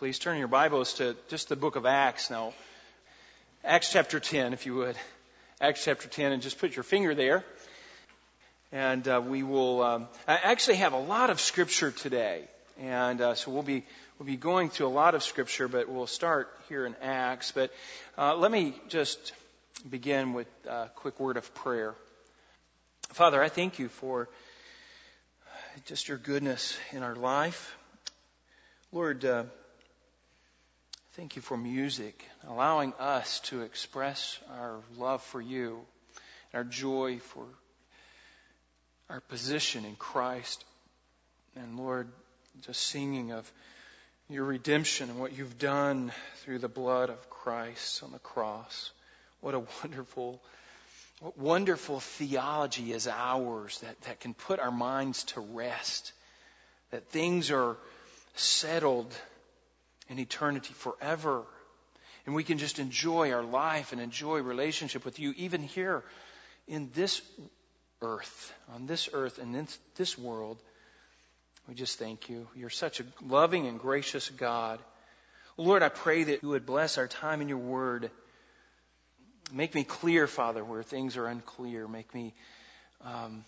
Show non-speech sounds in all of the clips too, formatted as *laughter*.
please turn your Bibles to just the book of Acts now. Acts chapter 10, if you would. Acts chapter 10, and just put your finger there. And uh, we will um, actually have a lot of scripture today. And uh, so we'll be, we'll be going through a lot of scripture, but we'll start here in Acts. But uh, let me just begin with a quick word of prayer. Father, I thank you for just your goodness in our life. Lord, uh, thank you for music, allowing us to express our love for you, our joy for our position in Christ. And Lord, just singing of your redemption and what you've done through the blood of Christ on the cross. What a wonderful, what wonderful theology is ours that, that can put our minds to rest that things are settled in eternity forever. And we can just enjoy our life and enjoy relationship with you even here in this earth, on this earth and in this world. We just thank you. You're such a loving and gracious God. Lord, I pray that you would bless our time in your word. Make me clear, Father, where things are unclear. Make me um,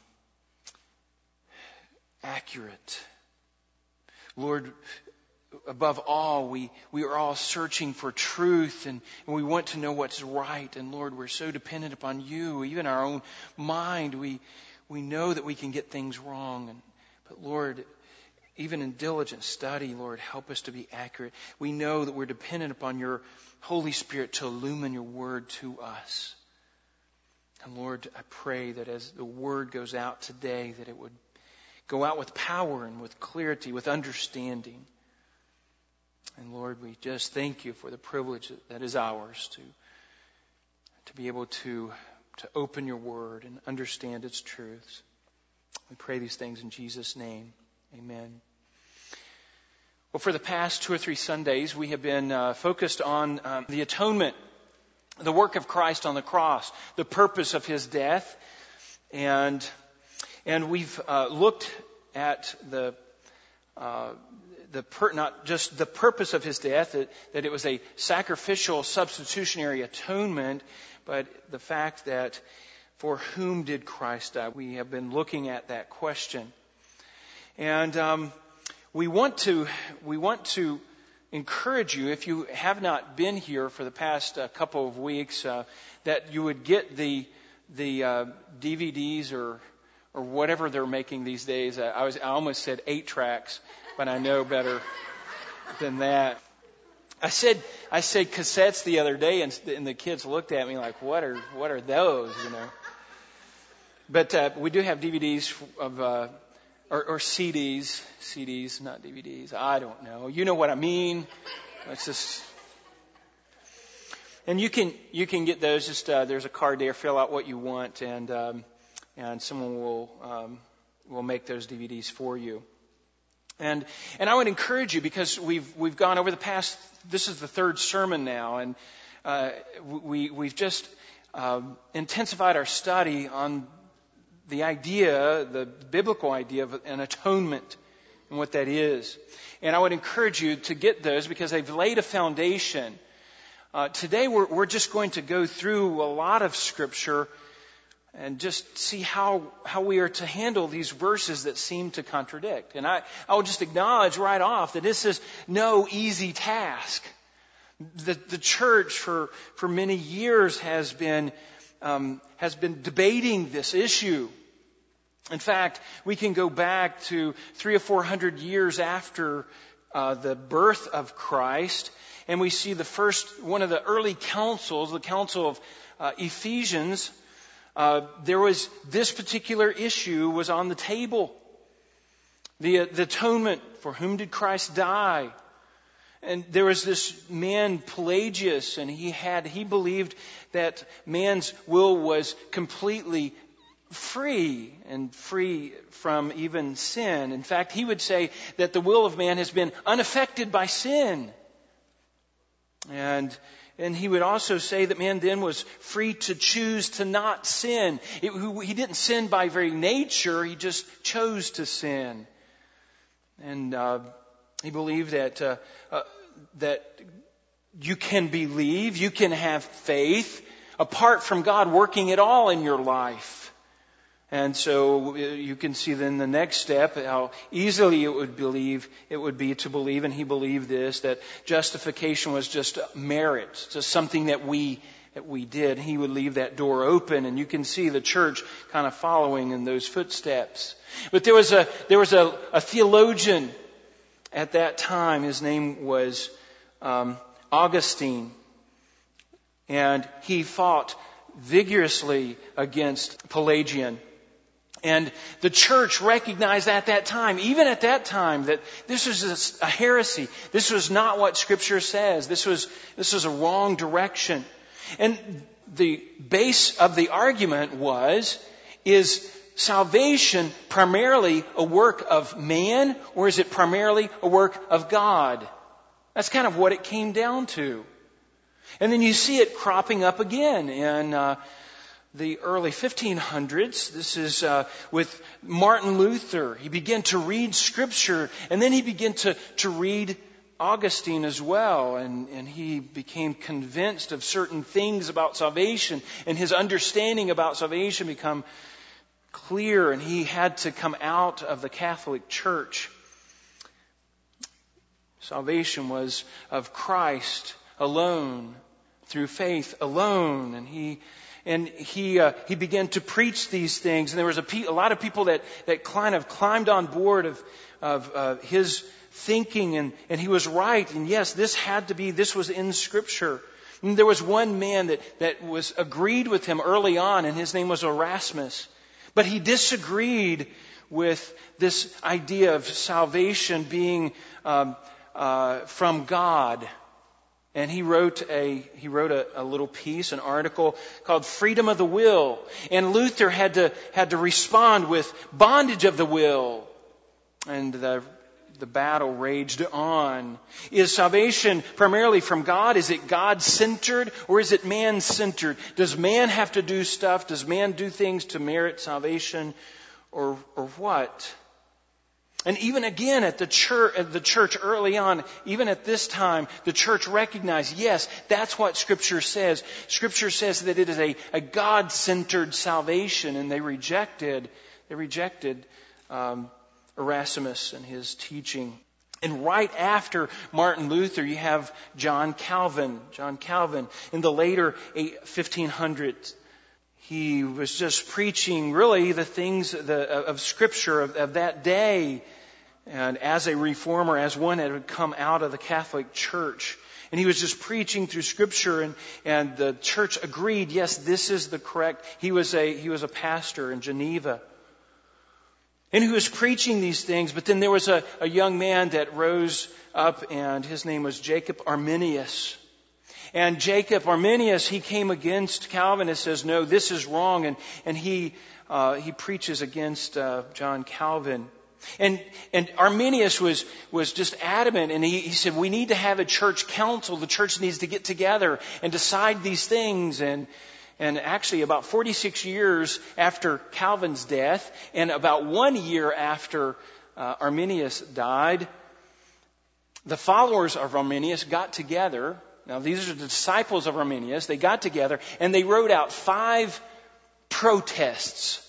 accurate Lord, above all, we, we are all searching for truth and, and, we want to know what's right. And Lord, we're so dependent upon you, even our own mind. We, we know that we can get things wrong. And, but Lord, even in diligent study, Lord, help us to be accurate. We know that we're dependent upon your Holy Spirit to illumine your word to us. And Lord, I pray that as the word goes out today, that it would go out with power and with clarity, with understanding. And Lord, we just thank you for the privilege that is ours to, to be able to, to open your word and understand its truths. We pray these things in Jesus' name. Amen. Well, for the past two or three Sundays, we have been uh, focused on um, the atonement, the work of Christ on the cross, the purpose of his death, and and we've uh, looked at the, uh, the per, not just the purpose of his death, that, that it was a sacrificial substitutionary atonement, but the fact that for whom did Christ die? We have been looking at that question. And um, we want to we want to encourage you if you have not been here for the past uh, couple of weeks uh, that you would get the the uh, DVDs or or whatever they're making these days. I, was I almost said eight tracks, but I know better than that. I said I said cassettes the other day, and, and the kids looked at me like, "What are what are those?" You know. But uh, we do have DVDs of uh, or, or CDs, CDs, not DVDs. I don't know. You know what I mean? It's just and you can you can get those. Just uh, there's a card there. Fill out what you want, and um, and someone will um, will make those DVDs for you. And and I would encourage you because we've we've gone over the past. This is the third sermon now, and uh, we we've just um, intensified our study on the idea, the biblical idea of an atonement and what that is. And I would encourage you to get those because they've laid a foundation. Uh, today we're, we're just going to go through a lot of scripture and just see how, how we are to handle these verses that seem to contradict. And I, I will just acknowledge right off that this is no easy task. The, the church for, for many years has been, um, has been debating this issue. In fact, we can go back to three or four hundred years after uh, the birth of Christ, and we see the first one of the early councils, the Council of uh, Ephesians, uh, there was this particular issue was on the table. The, uh, the atonement for whom did Christ die? And there was this man Pelagius, and he had he believed that man's will was completely free and free from even sin. In fact, he would say that the will of man has been unaffected by sin. And and he would also say that man then was free to choose to not sin. It, he didn't sin by very nature, he just chose to sin. And uh, he believed that uh, uh, that you can believe, you can have faith apart from God working at all in your life. And so uh, you can see then the next step how easily it would believe it would be to believe, and he believed this that justification was just merit, just something that we that we did. He would leave that door open, and you can see the church kind of following in those footsteps. But there was a there was a, a theologian at that time. His name was um, Augustine, and he fought vigorously against Pelagian. And the church recognized at that time, even at that time, that this was a heresy. This was not what Scripture says. This was, this was a wrong direction. And the base of the argument was, is salvation primarily a work of man, or is it primarily a work of God? That's kind of what it came down to. And then you see it cropping up again in uh, the early 1500s. This is uh, with Martin Luther. He began to read Scripture, and then he began to, to read Augustine as well, and, and he became convinced of certain things about salvation, and his understanding about salvation become clear, and he had to come out of the Catholic Church. Salvation was of Christ alone, through faith alone, and he and he uh, he began to preach these things. And there was a, pe- a lot of people that that kind of climbed on board of of uh, his thinking, and and he was right. And yes, this had to be. This was in Scripture. And there was one man that that was agreed with him early on, and his name was Erasmus, but he disagreed with this idea of salvation being um, uh, from God and he wrote a he wrote a, a, little piece, an article called "Freedom of the Will." And Luther had to had to respond with bondage of the will, and the the battle raged on. Is salvation primarily from God? Is it God centered or is it man centered? Does man have to do stuff? Does man do things to merit salvation, or or what? And even again at the church, at the church early on, even at this time, the church recognized, yes, that's what Scripture says. Scripture says that it is a, a God-centered salvation, and they rejected, they rejected um, Erasmus and his teaching. And right after Martin Luther, you have John Calvin. John Calvin in the later 1500s he was just preaching really the things of Scripture of, of, that day. And as a reformer, as one that had come out of the Catholic Church. And he was just preaching through Scripture, and, and the church agreed, yes, this is the correct. He was a, he was a pastor in Geneva. And he was preaching these things, but then there was a, a young man that rose up, and his name was Jacob Arminius. And Jacob Arminius, he came against Calvin and says, no, this is wrong. And, and he, uh, he preaches against uh, John Calvin. And, and Arminius was, was just adamant and he, he said, we need to have a church council. The church needs to get together and decide these things. And, and actually about 46 years after Calvin's death and about one year after uh, Arminius died, the followers of Arminius got together now, these are the disciples of Arminius. They got together and they wrote out five protests,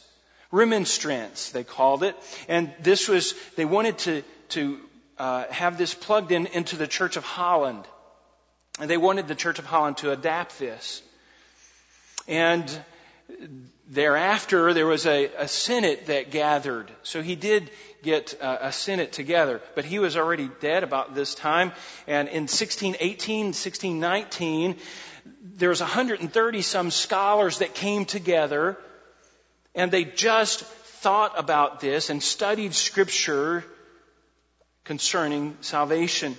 remonstrance, they called it. And this was, they wanted to, to uh, have this plugged in into the Church of Holland. And they wanted the Church of Holland to adapt this. And thereafter, there was a, a synod that gathered. So he did get uh, a synod together, but he was already dead about this time. And in 1618, 1619, there's 130 some scholars that came together, and they just thought about this and studied scripture concerning salvation.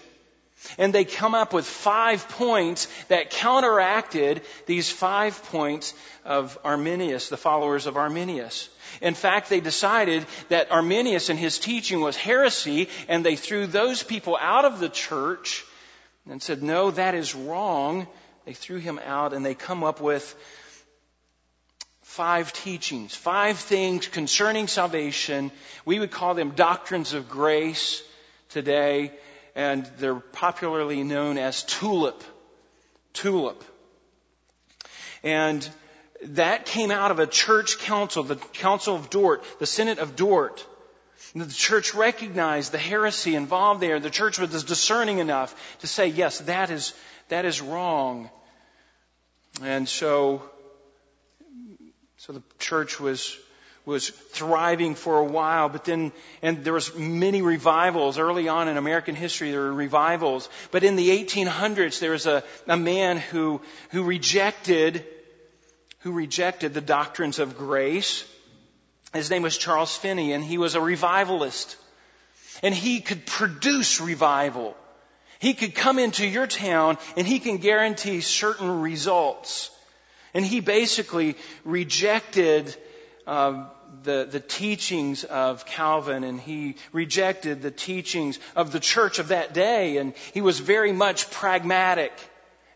And they come up with five points that counteracted these five points of Arminius, the followers of Arminius. In fact, they decided that Arminius and his teaching was heresy, and they threw those people out of the church and said, no, that is wrong. They threw him out, and they come up with five teachings, five things concerning salvation. We would call them doctrines of grace today and they're popularly known as TULIP. TULIP. And that came out of a church council, the Council of Dort, the Synod of Dort. The church recognized the heresy involved there. The church was discerning enough to say, yes, that is, that is wrong. And so, so the church was was thriving for a while, but then, and there was many revivals. Early on in American history, there were revivals. But in the 1800s, there was a, a man who, who rejected, who rejected the doctrines of grace. His name was Charles Finney, and he was a revivalist. And he could produce revival. He could come into your town and he can guarantee certain results. And he basically rejected uh, the, the teachings of Calvin and he rejected the teachings of the church of that day and he was very much pragmatic.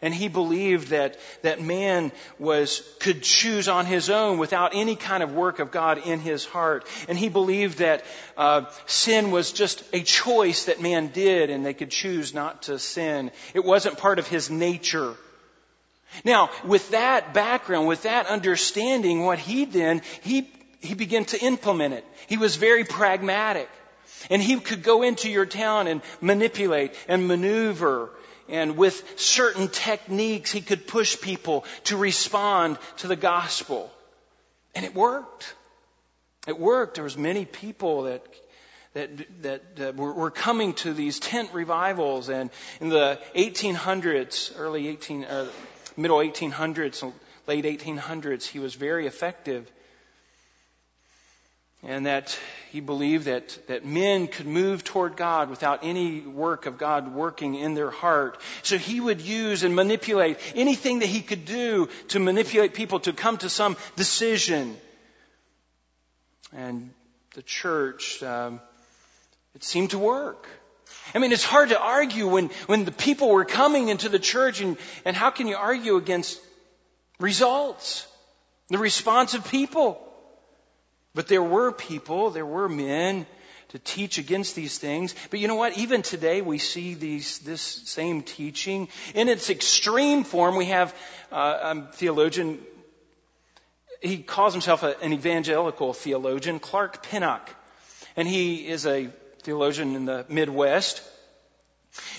And he believed that, that man was, could choose on his own without any kind of work of God in his heart. And he believed that uh, sin was just a choice that man did and they could choose not to sin. It wasn't part of his nature. Now, with that background, with that understanding, what he then, he he began to implement it. He was very pragmatic. And he could go into your town and manipulate and maneuver. And with certain techniques, he could push people to respond to the gospel. And it worked. It worked. There was many people that that, that, that were, were, coming to these tent revivals. And in the 1800s, early 18, uh, middle 1800s, late 1800s, he was very effective and that he believed that, that men could move toward God without any work of God working in their heart. So he would use and manipulate anything that he could do to manipulate people to come to some decision. And the church, um, it seemed to work. I mean, it's hard to argue when, when the people were coming into the church, and, and how can you argue against results? The response of people. But there were people, there were men to teach against these things. But you know what? Even today we see these, this same teaching. In its extreme form, we have uh, a theologian, he calls himself a, an evangelical theologian, Clark Pinnock. And he is a theologian in the Midwest.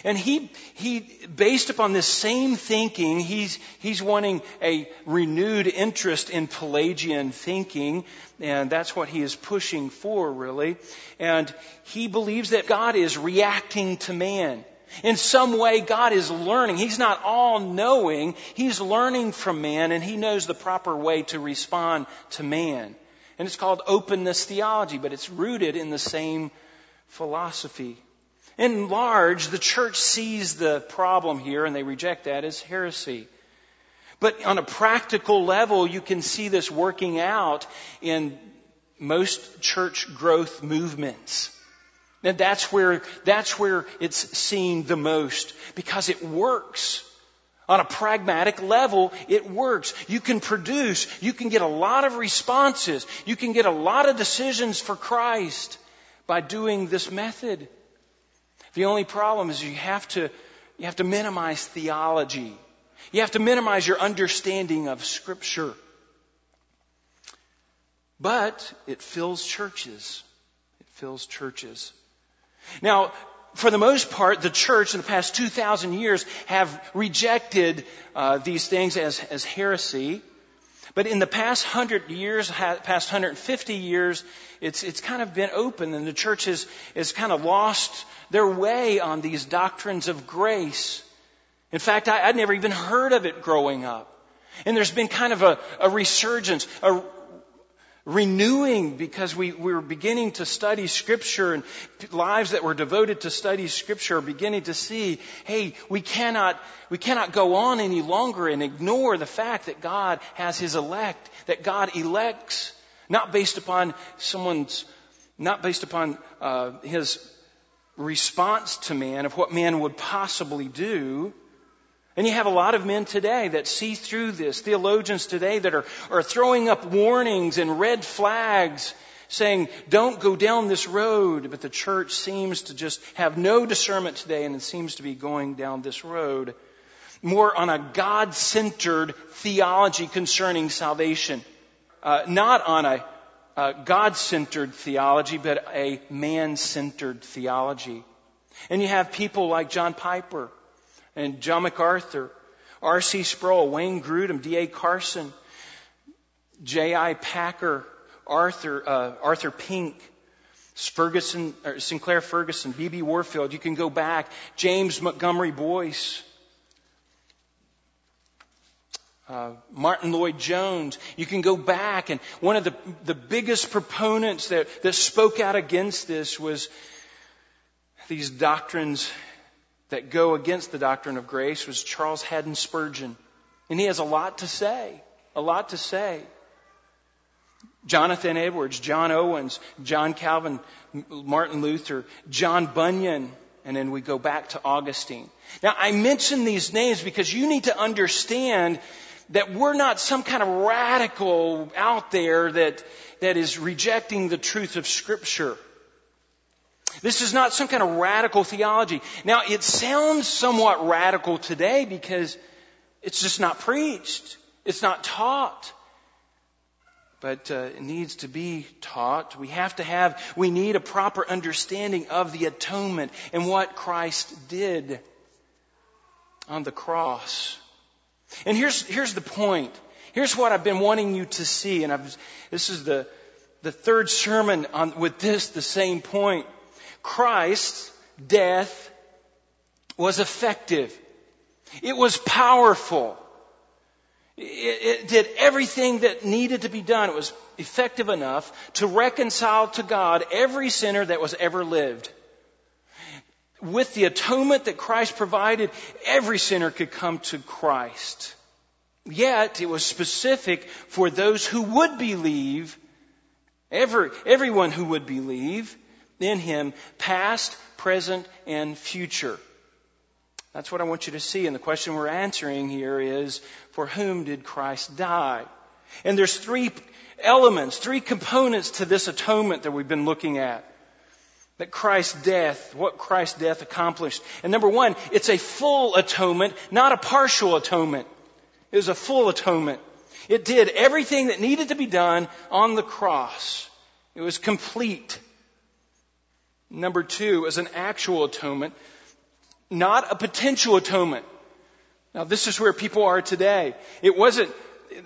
And he, he, based upon this same thinking, he's, he's wanting a renewed interest in Pelagian thinking, and that's what he is pushing for, really. And he believes that God is reacting to man. In some way, God is learning. He's not all knowing. He's learning from man, and he knows the proper way to respond to man. And it's called openness theology, but it's rooted in the same philosophy. In large, the church sees the problem here and they reject that as heresy. But on a practical level, you can see this working out in most church growth movements. And that's where, that's where it's seen the most because it works. On a pragmatic level, it works. You can produce, you can get a lot of responses, you can get a lot of decisions for Christ by doing this method. The only problem is you have to, you have to minimize theology. You have to minimize your understanding of Scripture. But it fills churches. It fills churches. Now, for the most part, the church in the past 2,000 years have rejected uh, these things as, as heresy. But in the past hundred years, past 150 years, it's, it's kind of been open and the church has, has kind of lost their way on these doctrines of grace. In fact, I, would never even heard of it growing up. And there's been kind of a, a resurgence, a renewing because we, we were beginning to study scripture and lives that were devoted to study scripture are beginning to see, hey, we cannot, we cannot go on any longer and ignore the fact that God has His elect, that God elects, not based upon someone's, not based upon uh, His response to man of what man would possibly do, and you have a lot of men today that see through this, theologians today that are, are throwing up warnings and red flags saying, don't go down this road, but the church seems to just have no discernment today and it seems to be going down this road. More on a God-centered theology concerning salvation. Uh, not on a, a God-centered theology, but a man-centered theology. And you have people like John Piper and John MacArthur, R.C. Sproul, Wayne Grudem, D.A. Carson, J.I. Packer, Arthur, uh, Arthur Pink, Ferguson, Sinclair Ferguson, B.B. Warfield. You can go back. James Montgomery Boice. Uh, Martyn Lloyd-Jones. You can go back, and one of the, the biggest proponents that, that spoke out against this was these doctrines that go against the doctrine of grace was Charles Haddon Spurgeon. And he has a lot to say, a lot to say. Jonathan Edwards, John Owens, John Calvin, Martin Luther, John Bunyan, and then we go back to Augustine. Now, I mention these names because you need to understand that we're not some kind of radical out there that, that is rejecting the truth of Scripture. This is not some kind of radical theology. Now, it sounds somewhat radical today because it's just not preached. It's not taught but uh, it needs to be taught. We have to have, we need a proper understanding of the atonement and what Christ did on the cross. And here's, here's the point. Here's what I've been wanting you to see, and I've, this is the, the third sermon on, with this, the same point. Christ's death was effective. It was powerful. It, it did everything that needed to be done. It was effective enough to reconcile to God every sinner that was ever lived. With the atonement that Christ provided, every sinner could come to Christ. Yet, it was specific for those who would believe, every, everyone who would believe in Him, past, present, and future. That's what I want you to see. And the question we're answering here is, for whom did Christ die? And there's three elements, three components to this atonement that we've been looking at. That Christ's death, what Christ's death accomplished. And number one, it's a full atonement, not a partial atonement. It was a full atonement. It did everything that needed to be done on the cross. It was complete. Number two, as an actual atonement not a potential atonement. Now, this is where people are today. It wasn't,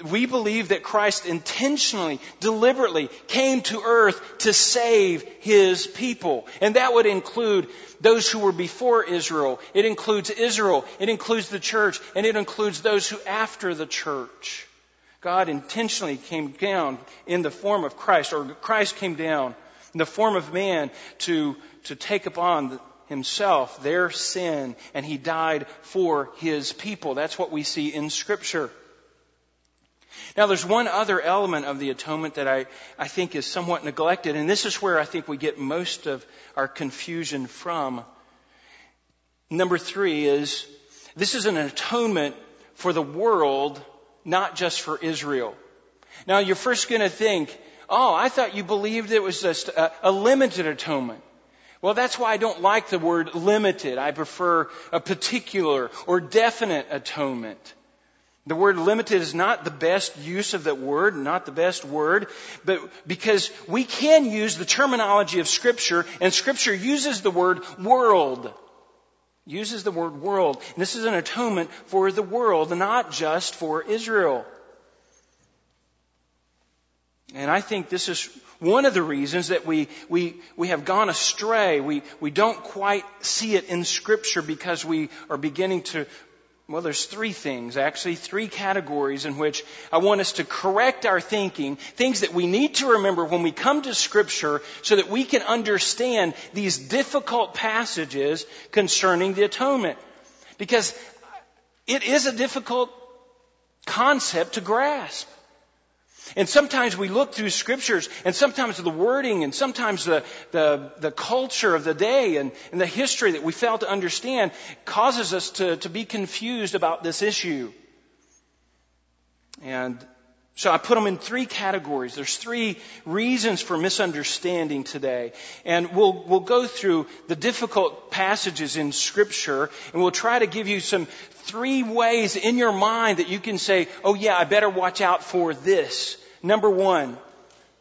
we believe that Christ intentionally, deliberately came to earth to save his people. And that would include those who were before Israel. It includes Israel. It includes the church. And it includes those who after the church. God intentionally came down in the form of Christ, or Christ came down in the form of man to, to take upon himself their sin and he died for his people. That's what we see in scripture. Now there's one other element of the atonement that I, I think is somewhat neglected, and this is where I think we get most of our confusion from. Number three is, this is an atonement for the world, not just for Israel. Now you're first gonna think, oh, I thought you believed it was just a, a limited atonement. Well, that's why I don't like the word limited. I prefer a particular or definite atonement. The word limited is not the best use of that word, not the best word, but because we can use the terminology of scripture and scripture uses the word world. Uses the word world. And this is an atonement for the world, not just for Israel. And I think this is one of the reasons that we, we, we have gone astray. We, we don't quite see it in Scripture because we are beginning to, well, there's three things, actually, three categories in which I want us to correct our thinking, things that we need to remember when we come to Scripture so that we can understand these difficult passages concerning the atonement. Because it is a difficult concept to grasp. And sometimes we look through scriptures and sometimes the wording and sometimes the, the, the culture of the day and, and, the history that we fail to understand causes us to, to be confused about this issue. And So I put them in three categories. There's three reasons for misunderstanding today. And we'll, we'll go through the difficult passages in scripture and we'll try to give you some three ways in your mind that you can say, oh yeah, I better watch out for this. Number one,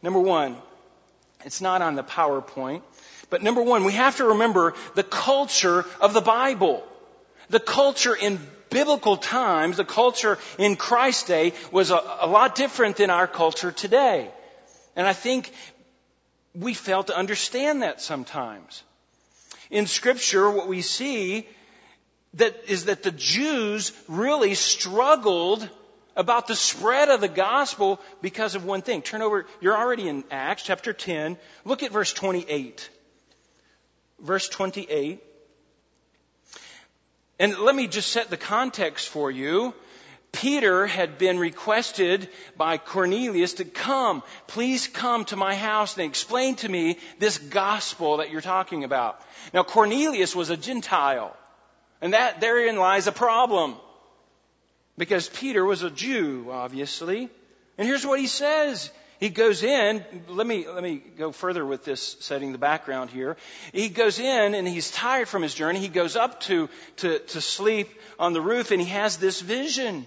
number one, it's not on the PowerPoint, but number one, we have to remember the culture of the Bible. The culture in biblical times, the culture in Christ's day was a, a lot different than our culture today. And I think we fail to understand that sometimes. In scripture, what we see that is that the Jews really struggled about the spread of the gospel because of one thing. Turn over, you're already in Acts chapter 10. Look at verse 28. Verse 28. And let me just set the context for you. Peter had been requested by Cornelius to come, please come to my house and explain to me this gospel that you're talking about. Now Cornelius was a Gentile, and that therein lies a problem. Because Peter was a Jew, obviously. And here's what he says. He goes in, let me, let me go further with this setting the background here. He goes in and he's tired from his journey. He goes up to, to, to sleep on the roof and he has this vision.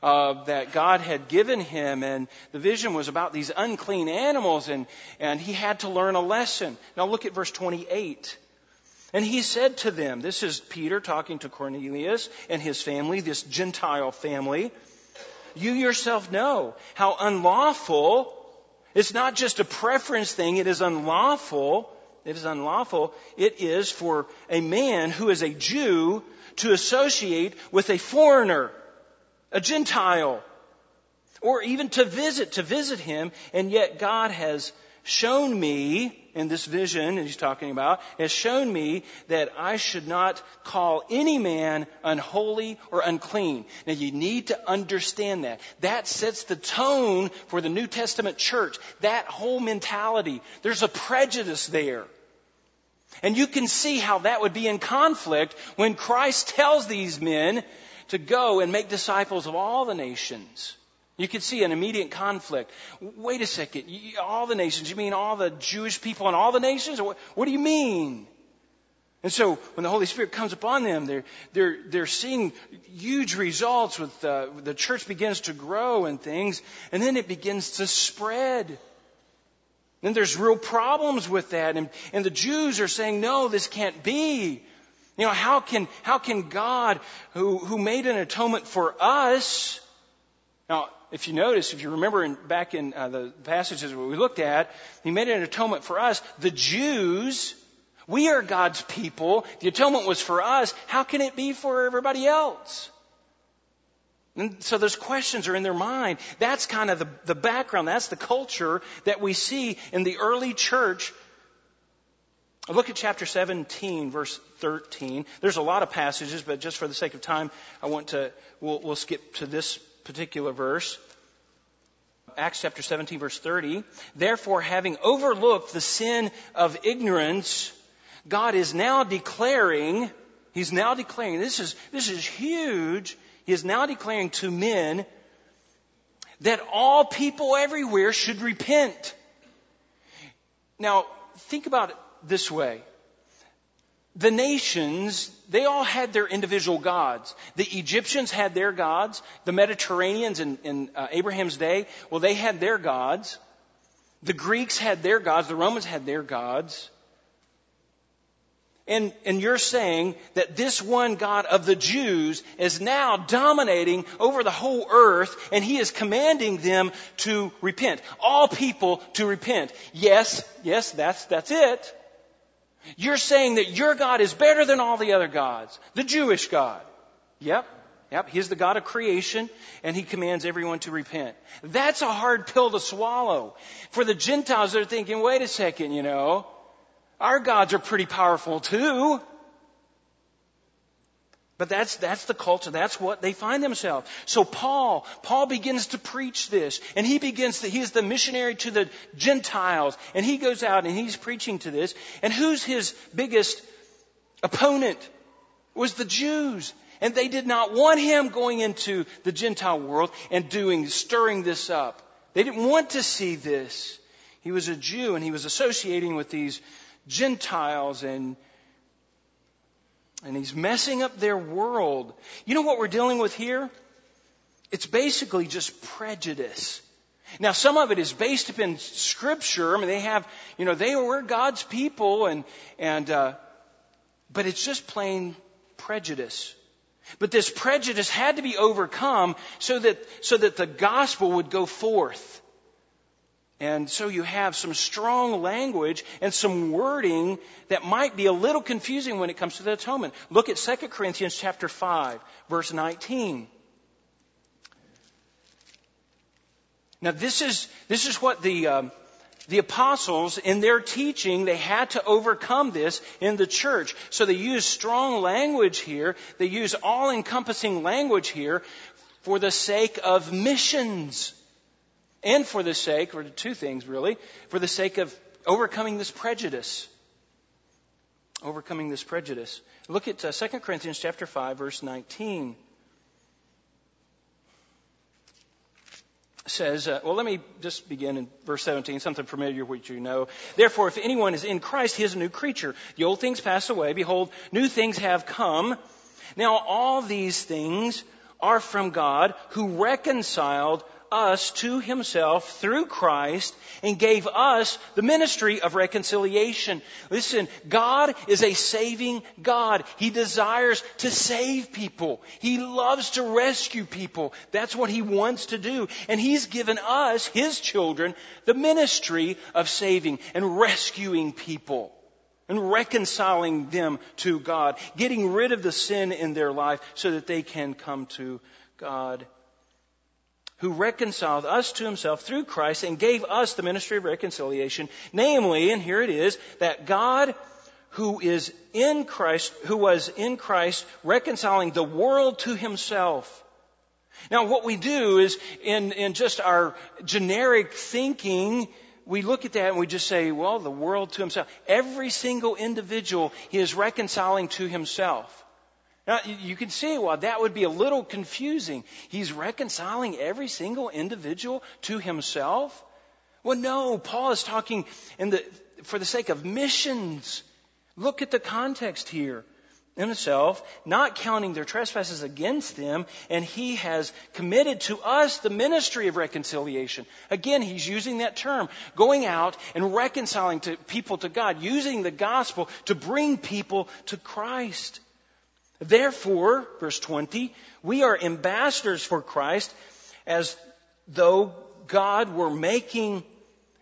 Uh, that God had given him, and the vision was about these unclean animals, and, and he had to learn a lesson. Now look at verse 28. And he said to them, this is Peter talking to Cornelius and his family, this Gentile family you yourself know how unlawful, it's not just a preference thing, it is unlawful, it is unlawful, it is for a man who is a Jew to associate with a foreigner, a Gentile, or even to visit, to visit him, and yet God has shown me in this vision he's talking about has shown me that I should not call any man unholy or unclean. Now you need to understand that. That sets the tone for the New Testament church. That whole mentality. There's a prejudice there. And you can see how that would be in conflict when Christ tells these men to go and make disciples of all the nations. You could see an immediate conflict. Wait a second. All the nations. You mean all the Jewish people in all the nations? What, what do you mean? And so when the Holy Spirit comes upon them, they're, they're, they're seeing huge results with uh, the church begins to grow and things, and then it begins to spread. Then there's real problems with that, and, and the Jews are saying, no, this can't be. You know, how can, how can God, who, who made an atonement for us, now, if you notice, if you remember in, back in uh, the passages we looked at, he made an atonement for us. The Jews, we are God's people. The atonement was for us. How can it be for everybody else? And so those questions are in their mind. That's kind of the, the background. That's the culture that we see in the early church. Look at chapter 17, verse 13. There's a lot of passages, but just for the sake of time, I want to, we'll, we'll skip to this particular verse. Acts chapter 17 verse 30. Therefore, having overlooked the sin of ignorance, God is now declaring, He's now declaring, this is, this is huge. He is now declaring to men that all people everywhere should repent. Now, think about it this way the nations, they all had their individual gods. The Egyptians had their gods. The Mediterraneans in, in uh, Abraham's day, well, they had their gods. The Greeks had their gods. The Romans had their gods. And, and you're saying that this one God of the Jews is now dominating over the whole earth and he is commanding them to repent. All people to repent. Yes, yes, that's, that's it. You're saying that your God is better than all the other gods. The Jewish God. Yep. Yep. He's the God of creation and he commands everyone to repent. That's a hard pill to swallow. For the Gentiles, they're thinking, wait a second, you know, our gods are pretty powerful too. But that's, that's the culture. That's what they find themselves. So Paul, Paul begins to preach this and he begins to, he's the missionary to the Gentiles and he goes out and he's preaching to this. And who's his biggest opponent? was the Jews. And they did not want him going into the Gentile world and doing, stirring this up. They didn't want to see this. He was a Jew and he was associating with these Gentiles and and he's messing up their world. You know what we're dealing with here? It's basically just prejudice. Now, some of it is based upon Scripture. I mean, they have, you know, they were God's people, and and uh, but it's just plain prejudice. But this prejudice had to be overcome so that so that the gospel would go forth. And so you have some strong language and some wording that might be a little confusing when it comes to the atonement. Look at 2 Corinthians chapter 5, verse 19. Now this is, this is what the, um, the apostles in their teaching, they had to overcome this in the church. So they use strong language here. They use all encompassing language here for the sake of missions. And for the sake, or two things really, for the sake of overcoming this prejudice. Overcoming this prejudice. Look at uh, 2 Corinthians chapter 5 verse 19. says, uh, well, let me just begin in verse 17, something familiar which you know. Therefore, if anyone is in Christ, he is a new creature. The old things pass away. Behold, new things have come. Now, all these things are from God who reconciled us to himself through Christ and gave us the ministry of reconciliation. Listen, God is a saving God. He desires to save people. He loves to rescue people. That's what he wants to do. And he's given us, his children, the ministry of saving and rescuing people and reconciling them to God, getting rid of the sin in their life so that they can come to God who reconciled us to himself through Christ and gave us the ministry of reconciliation. Namely, and here it is, that God who is in Christ, who was in Christ reconciling the world to himself. Now what we do is in, in just our generic thinking, we look at that and we just say, well, the world to himself. Every single individual he is reconciling to himself. Now, you can see why that would be a little confusing. He's reconciling every single individual to himself. Well, no, Paul is talking in the, for the sake of missions. Look at the context here. Himself, not counting their trespasses against them, and he has committed to us the ministry of reconciliation. Again, he's using that term, going out and reconciling to people to God, using the gospel to bring people to Christ. Therefore, verse 20, we are ambassadors for Christ as though God were making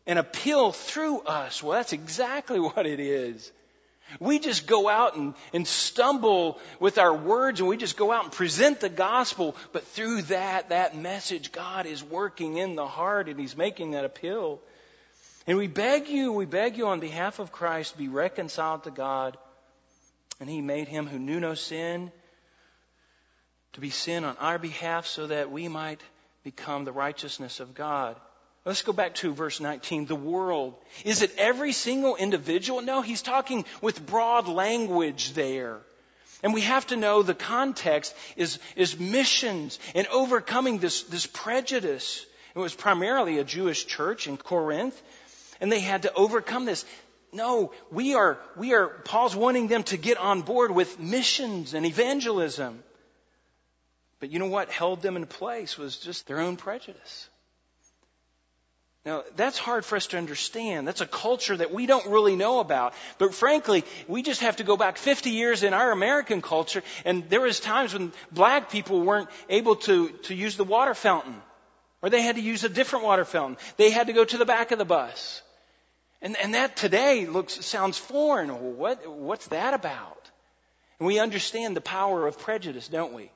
an appeal through us. Well, that's exactly *laughs* what it is. We just go out and, and stumble with our words and we just go out and present the gospel, but through that, that message, God is working in the heart and He's making that appeal. And we beg you, we beg you on behalf of Christ, be reconciled to God and he made him who knew no sin to be sin on our behalf so that we might become the righteousness of God. Let's go back to verse 19. The world. Is it every single individual? No, he's talking with broad language there. And we have to know the context is, is missions and overcoming this, this prejudice. It was primarily a Jewish church in Corinth, and they had to overcome this. No, we are, we are, Paul's wanting them to get on board with missions and evangelism. But you know what held them in place was just their own prejudice. Now, that's hard for us to understand. That's a culture that we don't really know about. But frankly, we just have to go back 50 years in our American culture, and there was times when black people weren't able to, to use the water fountain. Or they had to use a different water fountain. They had to go to the back of the bus. And, and that today looks, sounds foreign. What, what's that about? And we understand the power of prejudice, don't we?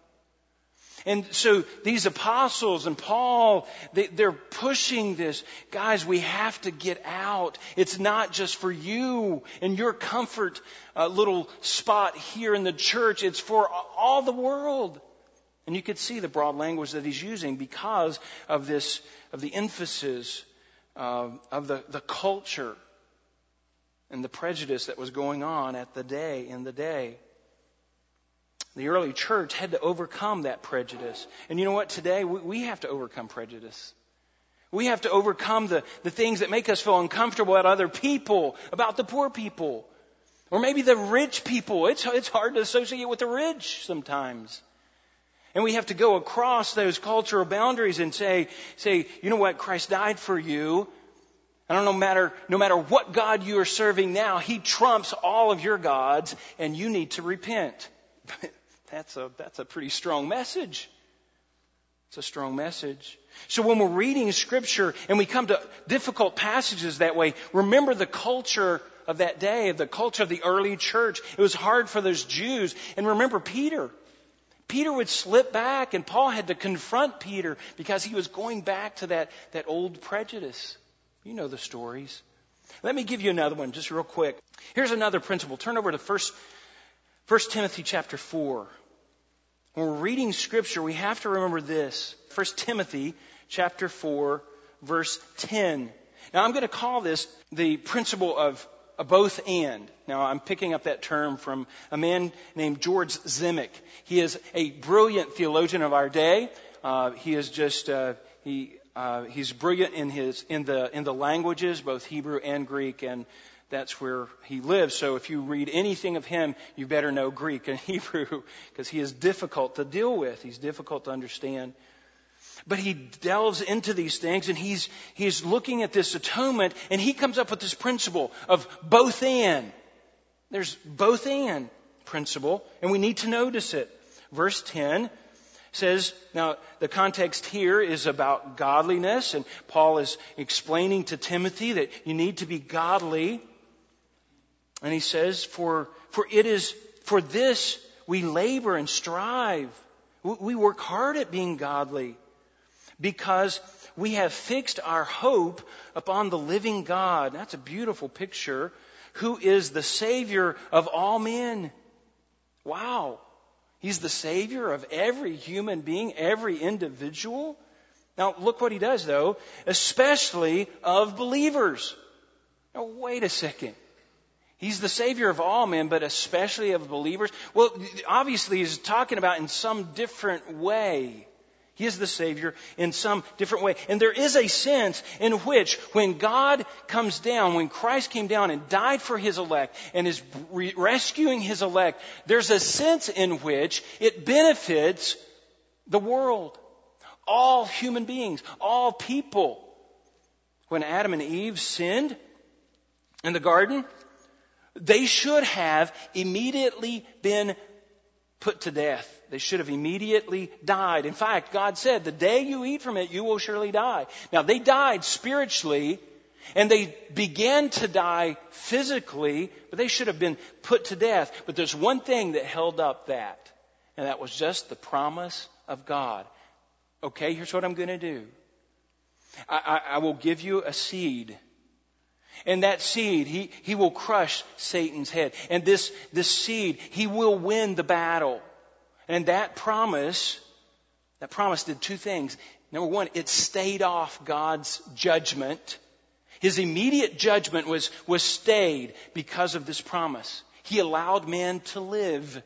And so these apostles and Paul, they, are pushing this. Guys, we have to get out. It's not just for you and your comfort uh, little spot here in the church. It's for all the world. And you could see the broad language that he's using because of this, of the emphasis uh, of the, the culture and the prejudice that was going on at the day, in the day. The early church had to overcome that prejudice. And you know what? Today we, we have to overcome prejudice. We have to overcome the, the things that make us feel uncomfortable about other people, about the poor people, or maybe the rich people. It's, it's hard to associate with the rich sometimes. And we have to go across those cultural boundaries and say, say, you know what? Christ died for you. I don't know matter, no matter what God you are serving now, He trumps all of your gods and you need to repent. *laughs* that's a, that's a pretty strong message. It's a strong message. So when we're reading scripture and we come to difficult passages that way, remember the culture of that day, the culture of the early church. It was hard for those Jews. And remember Peter. Peter would slip back and Paul had to confront Peter because he was going back to that, that old prejudice. You know the stories. Let me give you another one just real quick. Here's another principle. Turn over to first, 1 Timothy chapter 4. When we're reading scripture, we have to remember this. 1 Timothy chapter 4 verse 10. Now I'm going to call this the principle of a both and. Now I'm picking up that term from a man named George Zemek. He is a brilliant theologian of our day. Uh, he is just uh, he uh, he's brilliant in his in the in the languages, both Hebrew and Greek, and that's where he lives. So if you read anything of him, you better know Greek and *laughs* Hebrew because he is difficult to deal with. He's difficult to understand. But he delves into these things and he's, he's looking at this atonement and he comes up with this principle of both and. There's both and principle and we need to notice it. Verse 10 says, now the context here is about godliness and Paul is explaining to Timothy that you need to be godly. And he says, for, for it is, for this we labor and strive. We work hard at being godly because we have fixed our hope upon the living God. That's a beautiful picture. Who is the Savior of all men. Wow. He's the Savior of every human being, every individual. Now, look what he does, though, especially of believers. Now, wait a second. He's the Savior of all men, but especially of believers. Well, obviously, he's talking about in some different way. He is the Savior in some different way. And there is a sense in which when God comes down, when Christ came down and died for His elect and is re- rescuing His elect, there's a sense in which it benefits the world. All human beings, all people. When Adam and Eve sinned in the garden, they should have immediately been put to death. They should have immediately died. In fact, God said, the day you eat from it, you will surely die. Now, they died spiritually, and they began to die physically, but they should have been put to death. But there's one thing that held up that, and that was just the promise of God. Okay, here's what I'm going to do. I, I, I will give you a seed and that seed, he, he will crush Satan's head. And this, this seed, he will win the battle. And that promise, that promise did two things. Number one, it stayed off God's judgment. His immediate judgment was, was stayed because of this promise. He allowed man to live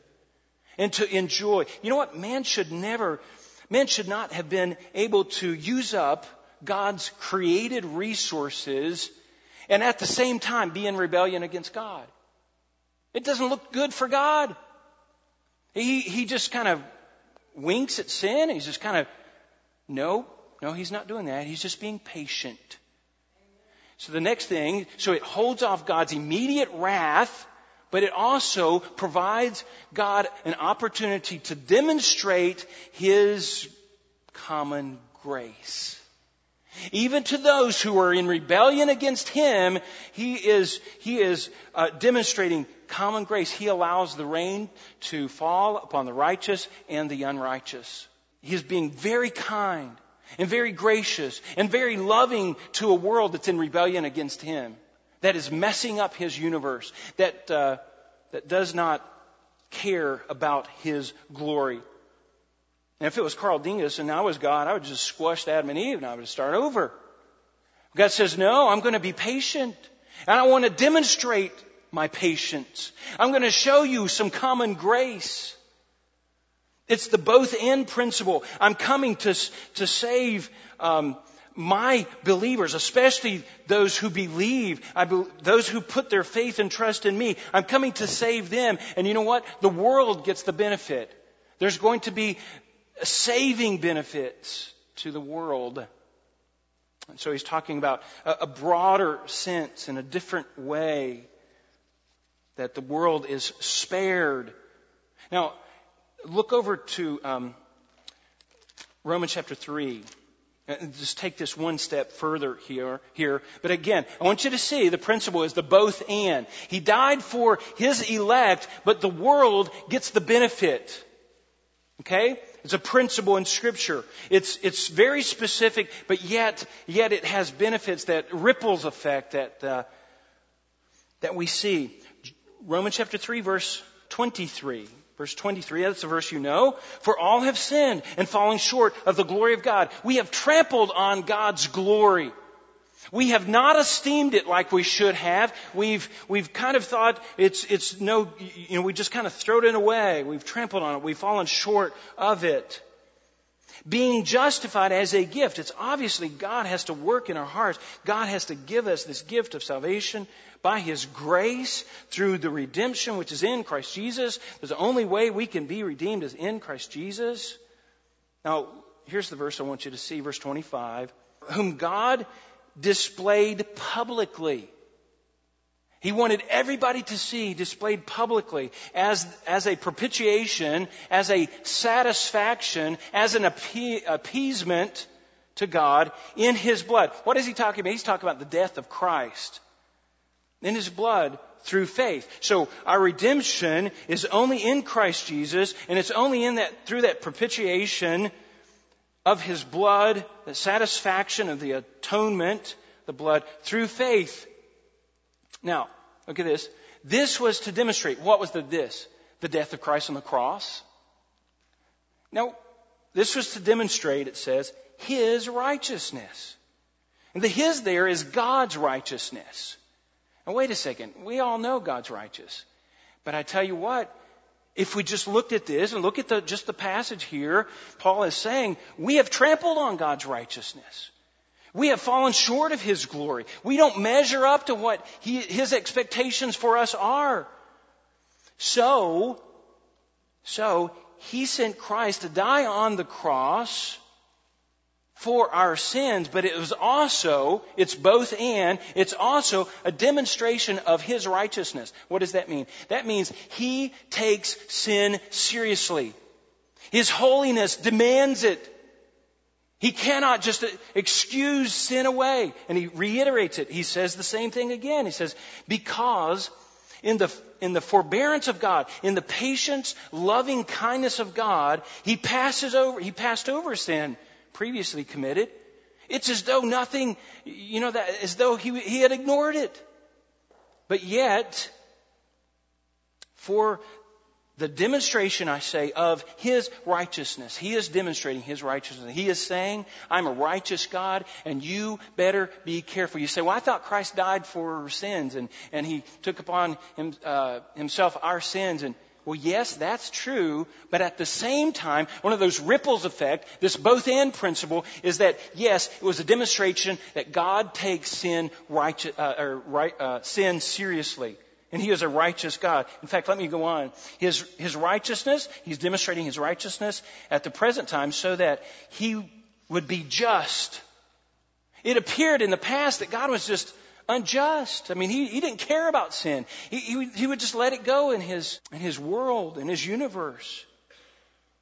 and to enjoy. You know what? Man should never, man should not have been able to use up God's created resources and at the same time be in rebellion against God. It doesn't look good for God. He, he just kind of winks at sin. He's just kind of, no, no, he's not doing that. He's just being patient. So the next thing, so it holds off God's immediate wrath, but it also provides God an opportunity to demonstrate His common grace. Even to those who are in rebellion against him, he is, he is uh, demonstrating common grace. He allows the rain to fall upon the righteous and the unrighteous. He is being very kind and very gracious and very loving to a world that's in rebellion against him, that is messing up his universe, that, uh, that does not care about his glory. And if it was Carl Dingus and I was God, I would just squash Adam and Eve and I would start over. God says, no, I'm going to be patient. And I want to demonstrate my patience. I'm going to show you some common grace. It's the both and principle. I'm coming to, to save um, my believers, especially those who believe, be, those who put their faith and trust in me. I'm coming to save them. And you know what? The world gets the benefit. There's going to be saving benefits to the world. And so he's talking about a, broader sense in a different way that the world is spared. Now, look over to um, Romans chapter 3. And just take this one step further here, here. But again, I want you to see the principle is the both and. He died for his elect, but the world gets the benefit. Okay? It's a principle in scripture. It's, it's very specific, but yet, yet it has benefits that ripples effect that, uh, that we see. Romans chapter 3 verse 23. Verse 23, that's the verse you know. For all have sinned and fallen short of the glory of God. We have trampled on God's glory. We have not esteemed it like we should have. We've, we've kind of thought it's, it's no, you know, we just kind of thrown it away. We've trampled on it. We've fallen short of it. Being justified as a gift. It's obviously God has to work in our hearts. God has to give us this gift of salvation by His grace through the redemption which is in Christ Jesus. There's the only way we can be redeemed is in Christ Jesus. Now, here's the verse I want you to see, verse 25. Whom God displayed publicly. He wanted everybody to see displayed publicly as, as a propitiation, as a satisfaction, as an appe- appeasement to God in His blood. What is He talking about? He's talking about the death of Christ in His blood through faith. So our redemption is only in Christ Jesus, and it's only in that, through that propitiation of His blood, the satisfaction of the atonement, the blood, through faith now, look at this. This was to demonstrate, what was the this? The death of Christ on the cross. Now, this was to demonstrate, it says, His righteousness. And the His there is God's righteousness. Now wait a second. We all know God's righteous. But I tell you what, if we just looked at this and look at the, just the passage here, Paul is saying, we have trampled on God's righteousness. We have fallen short of His glory. We don't measure up to what he, His expectations for us are. So, so, He sent Christ to die on the cross for our sins, but it was also, it's both and, it's also a demonstration of His righteousness. What does that mean? That means He takes sin seriously. His holiness demands it. He cannot just excuse sin away. And he reiterates it. He says the same thing again. He says, because in the, in the forbearance of God, in the patience, loving kindness of God, he passes over, he passed over sin previously committed. It's as though nothing, you know, that, as though he, he had ignored it. But yet, for the demonstration, I say, of His righteousness. He is demonstrating His righteousness. He is saying, I'm a righteous God, and you better be careful. You say, well, I thought Christ died for sins, and, and He took upon him, uh, Himself our sins, and well, yes, that's true, but at the same time, one of those ripples effect, this both and principle, is that yes, it was a demonstration that God takes sin, righteous, uh, or, right, uh, sin seriously. And he is a righteous God. In fact, let me go on. His, his righteousness, he's demonstrating his righteousness at the present time so that he would be just. It appeared in the past that God was just unjust. I mean, he, he didn't care about sin. He, he, he would just let it go in his, in his world, in his universe.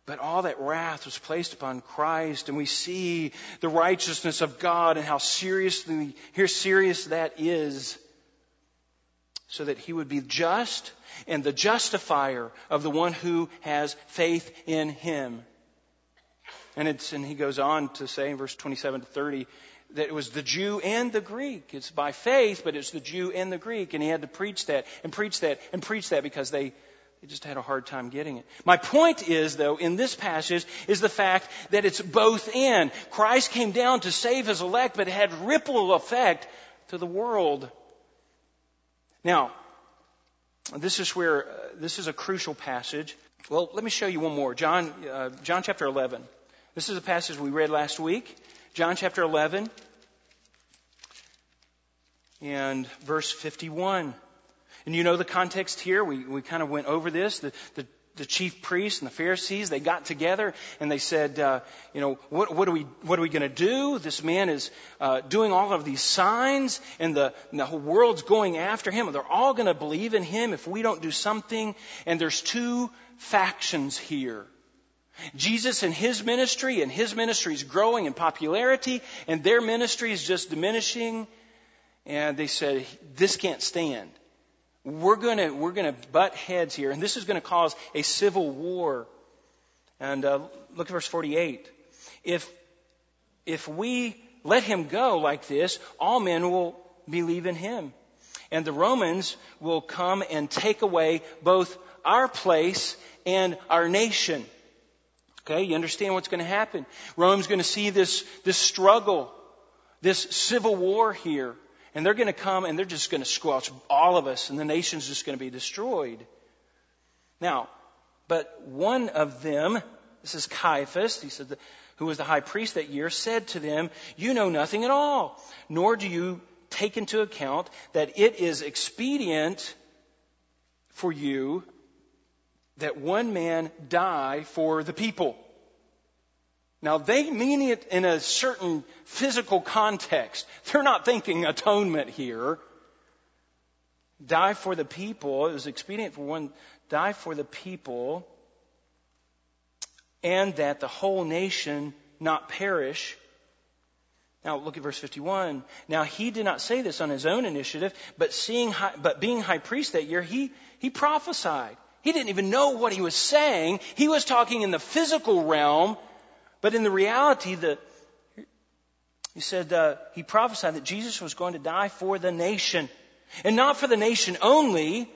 But all that wrath was placed upon Christ, and we see the righteousness of God and how seriously, here serious that is so that he would be just and the justifier of the one who has faith in him. And, it's, and he goes on to say in verse 27 to 30 that it was the Jew and the Greek. It's by faith, but it's the Jew and the Greek. And he had to preach that and preach that and preach that because they, they just had a hard time getting it. My point is, though, in this passage is the fact that it's both and. Christ came down to save his elect, but it had ripple effect to the world. Now, this is where, uh, this is a crucial passage. Well, let me show you one more. John, uh, John chapter 11. This is a passage we read last week. John chapter 11 and verse 51. And you know the context here. We, we kind of went over this. The, the, the chief priests and the Pharisees, they got together and they said, uh, you know, what, what, are we, what are we going to do? This man is uh, doing all of these signs and the, and the whole world's going after him. They're all going to believe in him if we don't do something. And there's two factions here. Jesus and his ministry, and his ministry is growing in popularity, and their ministry is just diminishing. And they said, this can't stand. We're gonna, we're gonna butt heads here, and this is gonna cause a civil war. And uh, look at verse 48. If, if we let him go like this, all men will believe in him. And the Romans will come and take away both our place and our nation. Okay, you understand what's going to happen. Rome's going to see this, this struggle, this civil war here. And they're going to come and they're just going to squelch all of us, and the nation's just going to be destroyed. Now, but one of them, this is Caiaphas, he said, who was the high priest that year, said to them, You know nothing at all, nor do you take into account that it is expedient for you that one man die for the people. Now they mean it in a certain physical context. They're not thinking atonement here. Die for the people. It was expedient for one die for the people and that the whole nation not perish. Now look at verse 51. Now he did not say this on his own initiative, but seeing, but being high priest that year, he, he prophesied. He didn't even know what he was saying. He was talking in the physical realm, but in the reality, the, he said uh, he prophesied that Jesus was going to die for the nation, and not for the nation only,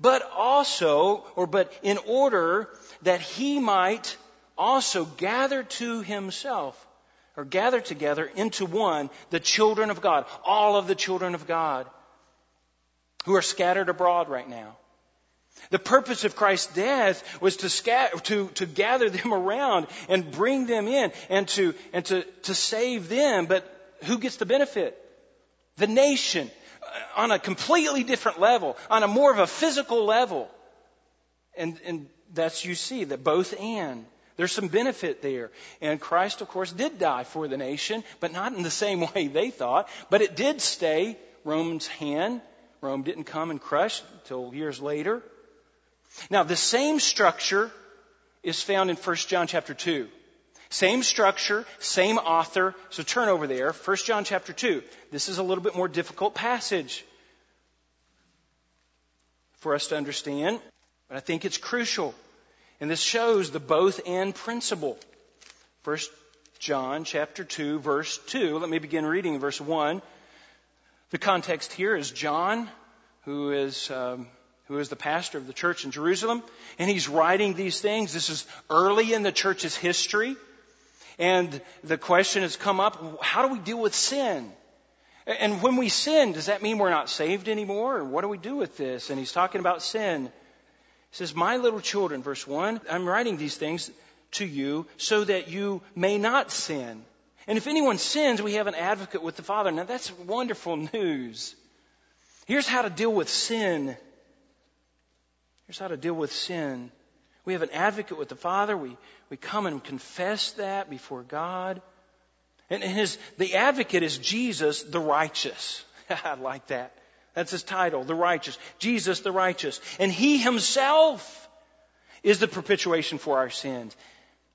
but also, or but in order that he might also gather to himself, or gather together into one the children of God, all of the children of God, who are scattered abroad right now. The purpose of Christ's death was to, scatter, to, to gather them around and bring them in and, to, and to, to save them. But who gets the benefit? The nation uh, on a completely different level, on a more of a physical level. And, and that's you see that both and. There's some benefit there. And Christ, of course, did die for the nation, but not in the same *laughs* way they thought. But it did stay Rome's hand. Rome didn't come and crush until years later. Now, the same structure is found in 1 John chapter 2. Same structure, same author. So turn over there, 1 John chapter 2. This is a little bit more difficult passage for us to understand, but I think it's crucial. And this shows the both and principle. 1 John chapter 2 verse 2. Let me begin reading verse 1. The context here is John, who is um, who is the pastor of the church in Jerusalem, and he's writing these things. This is early in the church's history. And the question has come up, how do we deal with sin? And when we sin, does that mean we're not saved anymore? Or what do we do with this? And he's talking about sin. He says, My little children, verse 1, I'm writing these things to you so that you may not sin. And if anyone sins, we have an advocate with the Father. Now that's wonderful news. Here's how to deal with sin Here's how to deal with sin. We have an advocate with the Father. We, we come and confess that before God. And his, the advocate is Jesus the righteous. *laughs* I like that. That's his title, the righteous. Jesus the righteous. And he himself is the propitiation for our sins.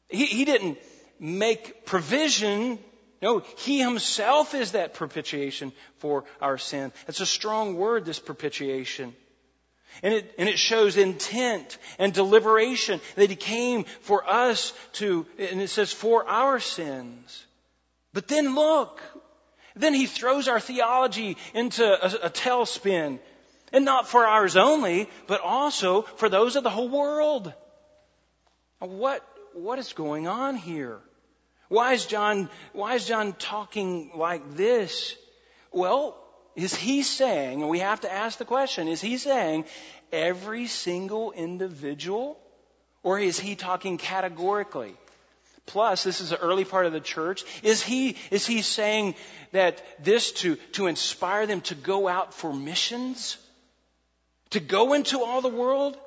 He, he didn't make provision. No, he himself is that propitiation for our sin. It's a strong word, this propitiation. And it, and it shows intent and deliberation that He came for us to, and it says for our sins. But then look, then He throws our theology into a, a tailspin. And not for ours only, but also for those of the whole world. What, what is going on here? Why is John, why is John talking like this? Well, is he saying, and we have to ask the question, is he saying every single individual Or is he talking categorically? Plus, this is the early part of the church. Is he, is he saying that this to, to inspire them to go out for missions? To go into all the world?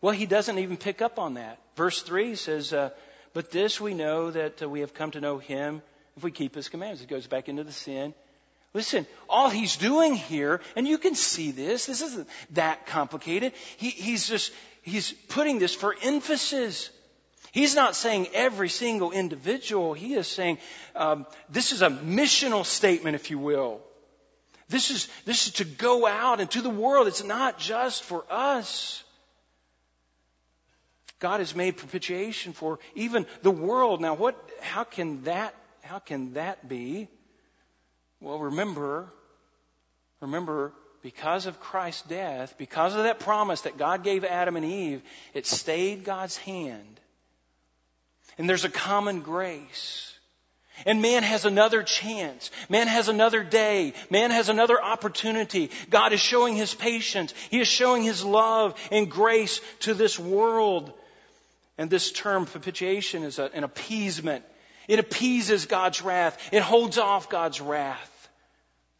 Well, he doesn't even pick up on that. Verse 3 says, uh, But this we know that uh, we have come to know him if we keep his commands. It goes back into the sin. Listen, all he's doing here, and you can see this, this isn't that complicated. He, he's just, he's putting this for emphasis. He's not saying every single individual. He is saying um, this is a missional statement, if you will. This is this is to go out into the world. It's not just for us. God has made propitiation for even the world. Now, what? How can that? How can that be? Well, remember, remember, because of Christ's death, because of that promise that God gave Adam and Eve, it stayed God's hand and there's a common grace. And man has another chance. Man has another day. Man has another opportunity. God is showing His patience. He is showing His love and grace to this world. And this term propitiation is a, an appeasement. It appeases God's wrath. It holds off God's wrath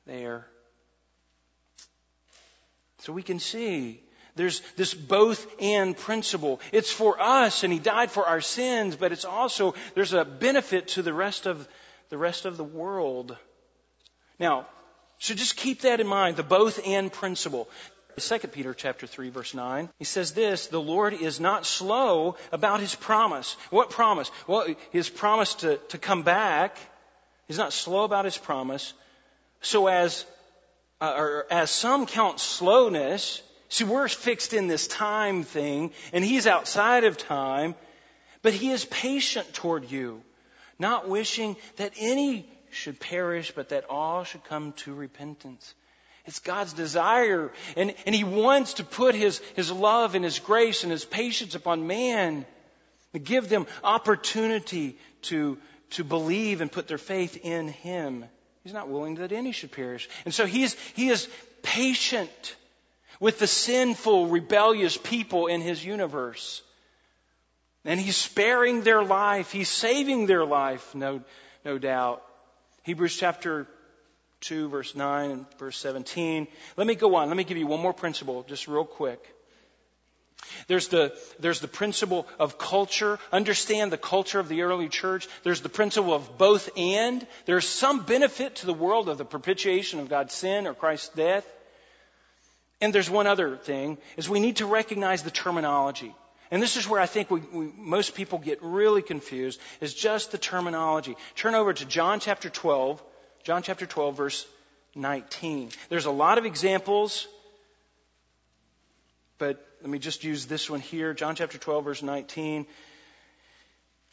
there. So we can see there's this both and principle. It's for us and he died for our sins, but it's also, there's a benefit to the rest of, the rest of the world. Now, so just keep that in mind, the both and principle. 2 Peter chapter 3 verse 9. He says this, the Lord is not slow about his promise. What promise? Well, his promise to, to come back. He's not slow about his promise. So as, uh, or as some count slowness, See, we're fixed in this time thing, and He's outside of time, but He is patient toward you, not wishing that any should perish, but that all should come to repentance. It's God's desire, and, and He wants to put His, His love and His grace and His patience upon man, to give them opportunity to, to believe and put their faith in Him. He's not willing that any should perish. And so He's, He is patient with the sinful, rebellious people in his universe. And he's sparing their life. He's saving their life, no, no doubt. Hebrews chapter 2, verse 9 and verse 17. Let me go on. Let me give you one more principle, just real quick. There's the, there's the principle of culture. Understand the culture of the early church. There's the principle of both and. There's some benefit to the world of the propitiation of God's sin or Christ's death. And there's one other thing, is we need to recognize the terminology. And this is where I think we, we, most people get really confused, is just the terminology. Turn over to John chapter 12, John chapter 12, verse 19. There's a lot of examples, but let me just use this one here. John chapter 12, verse 19.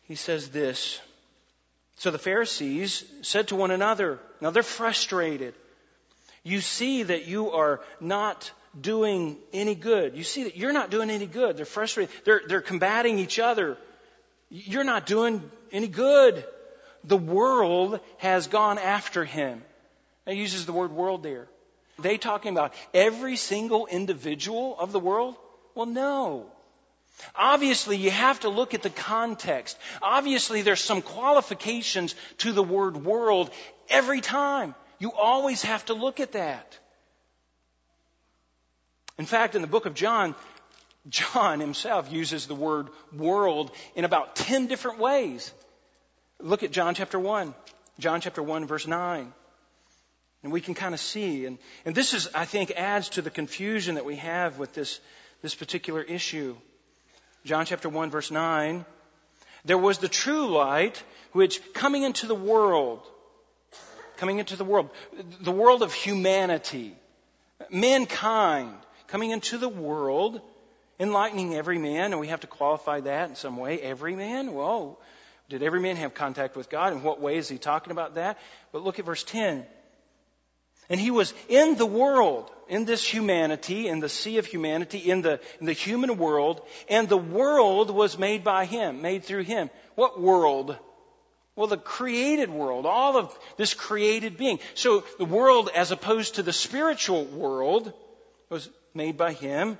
He says this. So the Pharisees said to one another, now they're frustrated. You see that you are not doing any good. You see that you're not doing any good. They're frustrated. They're, they're combating each other. You're not doing any good. The world has gone after him. He uses the word world there. They talking about every single individual of the world? Well, no. Obviously, you have to look at the context. Obviously, there's some qualifications to the word world every time. You always have to look at that. In fact, in the book of John, John himself uses the word world in about 10 different ways. Look at John chapter 1. John chapter 1 verse 9. And we can kind of see. And, and this is, I think, adds to the confusion that we have with this, this particular issue. John chapter 1 verse 9. There was the true light which coming into the world, coming into the world, the world of humanity, mankind, coming into the world, enlightening every man, and we have to qualify that in some way. Every man? Well, did every man have contact with God? In what way is he talking about that? But look at verse 10. And he was in the world, in this humanity, in the sea of humanity, in the, in the human world, and the world was made by him, made through him. What world? Well, the created world, all of this created being. So the world, as opposed to the spiritual world, was made by him.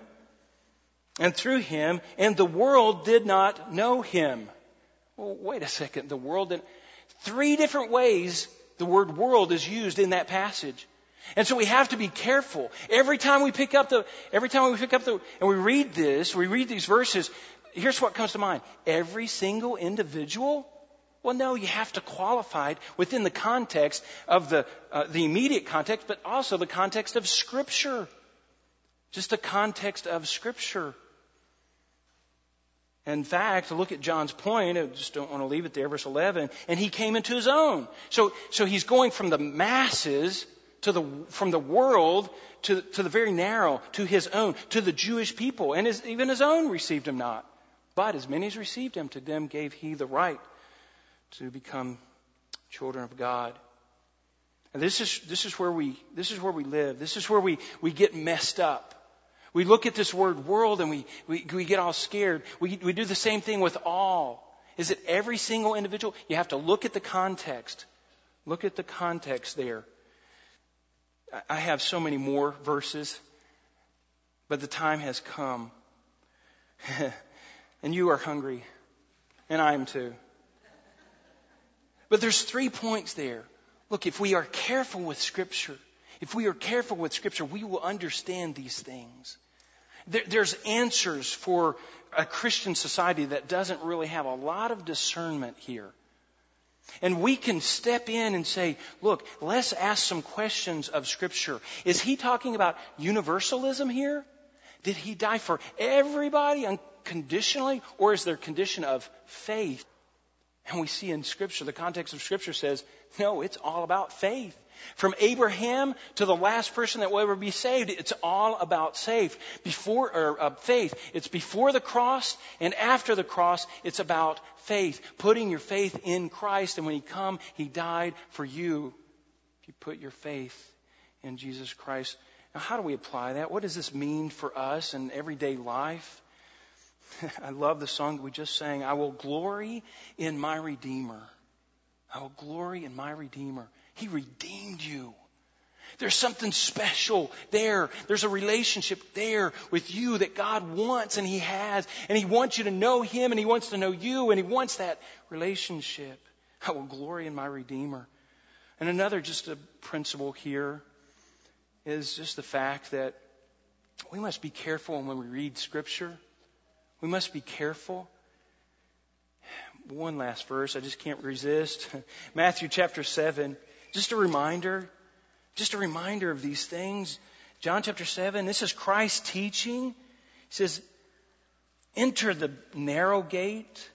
and through him, and the world did not know him. Well, wait a second. The world did three different ways the word world is used in that passage. And so we have to be careful. Every time we pick up the, every time we pick up the, and we read this, we read these verses, here's what comes to mind. Every single individual? Well, no, you have to qualify it within the context of the, uh, the immediate context, but also the context of Scripture. Just the context of Scripture. In fact, look at John's point. I just don't want to leave it there. Verse 11. And he came into his own. So, so he's going from the masses to the, from the world to, to the very narrow, to his own, to the Jewish people. And his, even his own received him not. But as many as received him, to them gave he the right to become children of God. And this is, this is where we, this is where we live. This is where we, we get messed up. We look at this word world and we, we, we get all scared. We, we do the same thing with all. Is it every single individual? You have to look at the context. Look at the context there. I have so many more verses, but the time has come. *laughs* and you are hungry, and I am too. But there's three points there. Look, if we are careful with Scripture, if we are careful with Scripture, we will understand these things. There, there's answers for a Christian society that doesn't really have a lot of discernment here. And we can step in and say, look, let's ask some questions of Scripture. Is he talking about universalism here? Did he die for everybody unconditionally? Or is there a condition of faith? And we see in Scripture, the context of Scripture says, no, it's all about faith. From Abraham to the last person that will ever be saved, it's all about faith. Before or uh, faith, it's before the cross and after the cross. It's about faith, putting your faith in Christ. And when He come, He died for you. If you put your faith in Jesus Christ. Now, how do we apply that? What does this mean for us in everyday life? *laughs* I love the song that we just sang. I will glory in my Redeemer. I will glory in my Redeemer. He redeemed you. There's something special there. There's a relationship there with you that God wants and He has. And He wants you to know Him and He wants to know you and He wants that relationship. I will glory in my Redeemer. And another just a principle here is just the fact that we must be careful when we read Scripture. We must be careful one last verse. I just can't resist. *laughs* Matthew chapter 7. Just a reminder. Just a reminder of these things. John chapter 7. This is Christ teaching. He says, Enter the narrow gate.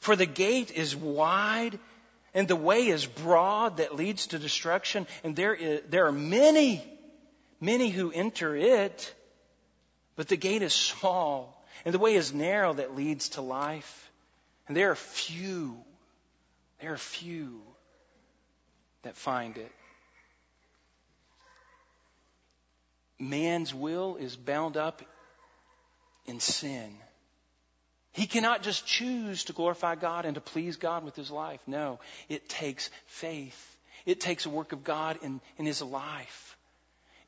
For the gate is wide and the way is broad that leads to destruction. And there, is, there are many, many who enter it. But the gate is small and the way is narrow that leads to life. And there are few, there are few that find it. Man's will is bound up in sin. He cannot just choose to glorify God and to please God with his life. No, it takes faith. It takes a work of God in, in his life.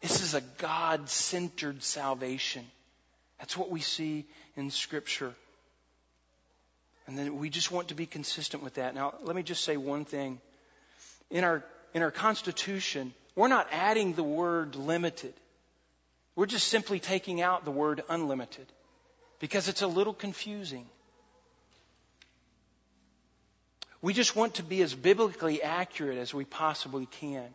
This is a God centered salvation. That's what we see in Scripture. And then we just want to be consistent with that. Now, let me just say one thing. In our, in our Constitution, we're not adding the word limited. We're just simply taking out the word unlimited because it's a little confusing. We just want to be as biblically accurate as we possibly can.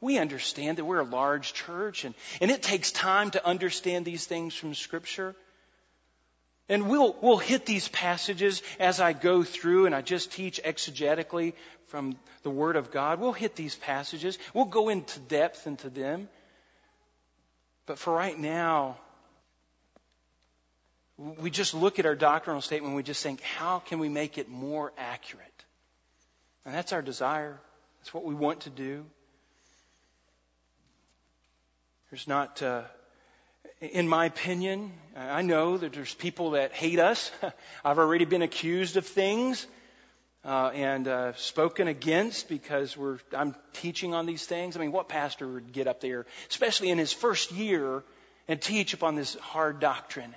We understand that we're a large church and, and it takes time to understand these things from Scripture. And we'll, we'll hit these passages as I go through and I just teach exegetically from the Word of God. We'll hit these passages. We'll go into depth into them. But for right now, we just look at our doctrinal statement and we just think, how can we make it more accurate? And that's our desire. That's what we want to do. There's not. Uh, in my opinion, I know that there's people that hate us. *laughs* I've already been accused of things uh, and uh, spoken against because we're I'm teaching on these things. I mean, what pastor would get up there, especially in his first year, and teach upon this hard doctrine?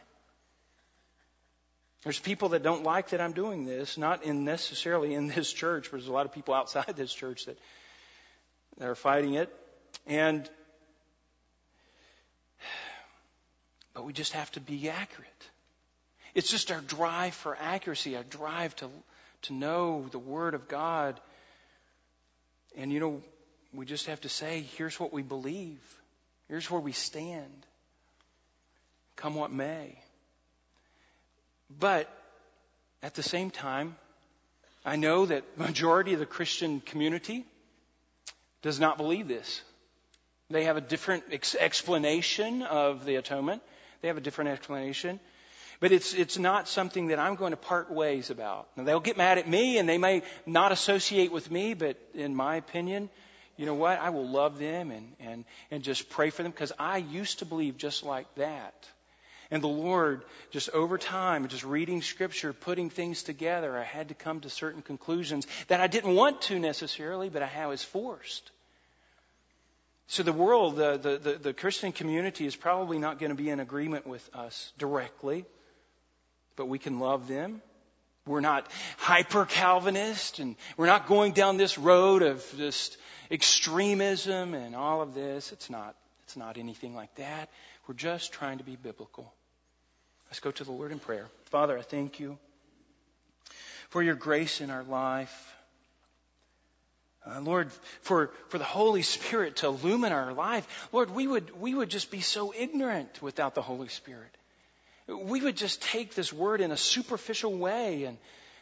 There's people that don't like that I'm doing this, not in necessarily in this church, but there's a lot of people outside this church that, that are fighting it. And but we just have to be accurate. It's just our drive for accuracy, our drive to to know the Word of God. And you know, we just have to say, here's what we believe. Here's where we stand. Come what may. But at the same time, I know that majority of the Christian community does not believe this. They have a different ex- explanation of the atonement. They have a different explanation. But it's, it's not something that I'm going to part ways about. Now, they'll get mad at me and they may not associate with me, but in my opinion, you know what? I will love them and, and, and just pray for them because I used to believe just like that. And the Lord, just over time, just reading scripture, putting things together, I had to come to certain conclusions that I didn't want to necessarily, but I was forced. So the world, the, the, the, the Christian community is probably not going to be in agreement with us directly, but we can love them. We're not hyper Calvinist and we're not going down this road of just extremism and all of this. It's not, it's not anything like that. We're just trying to be biblical. Let's go to the Lord in prayer. Father, I thank you for your grace in our life. Uh, Lord, for, for the Holy Spirit to illumine our life. Lord, we would, we would just be so ignorant without the Holy Spirit. We would just take this word in a superficial way and,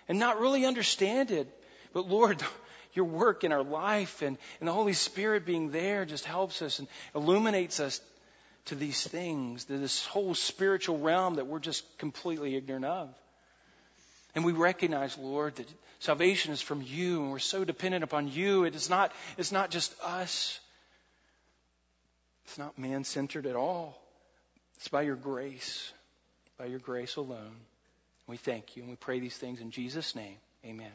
and not really understand it. But Lord, *laughs* your work in our life and, and the Holy Spirit being there just helps us and illuminates us to these things, to this whole spiritual realm that we're just completely ignorant of. And we recognize, Lord, that salvation is from you and we're so dependent upon you. It is not, it's not just us. It's not man centered at all. It's by your grace, by your grace alone. We thank you and we pray these things in Jesus' name. Amen.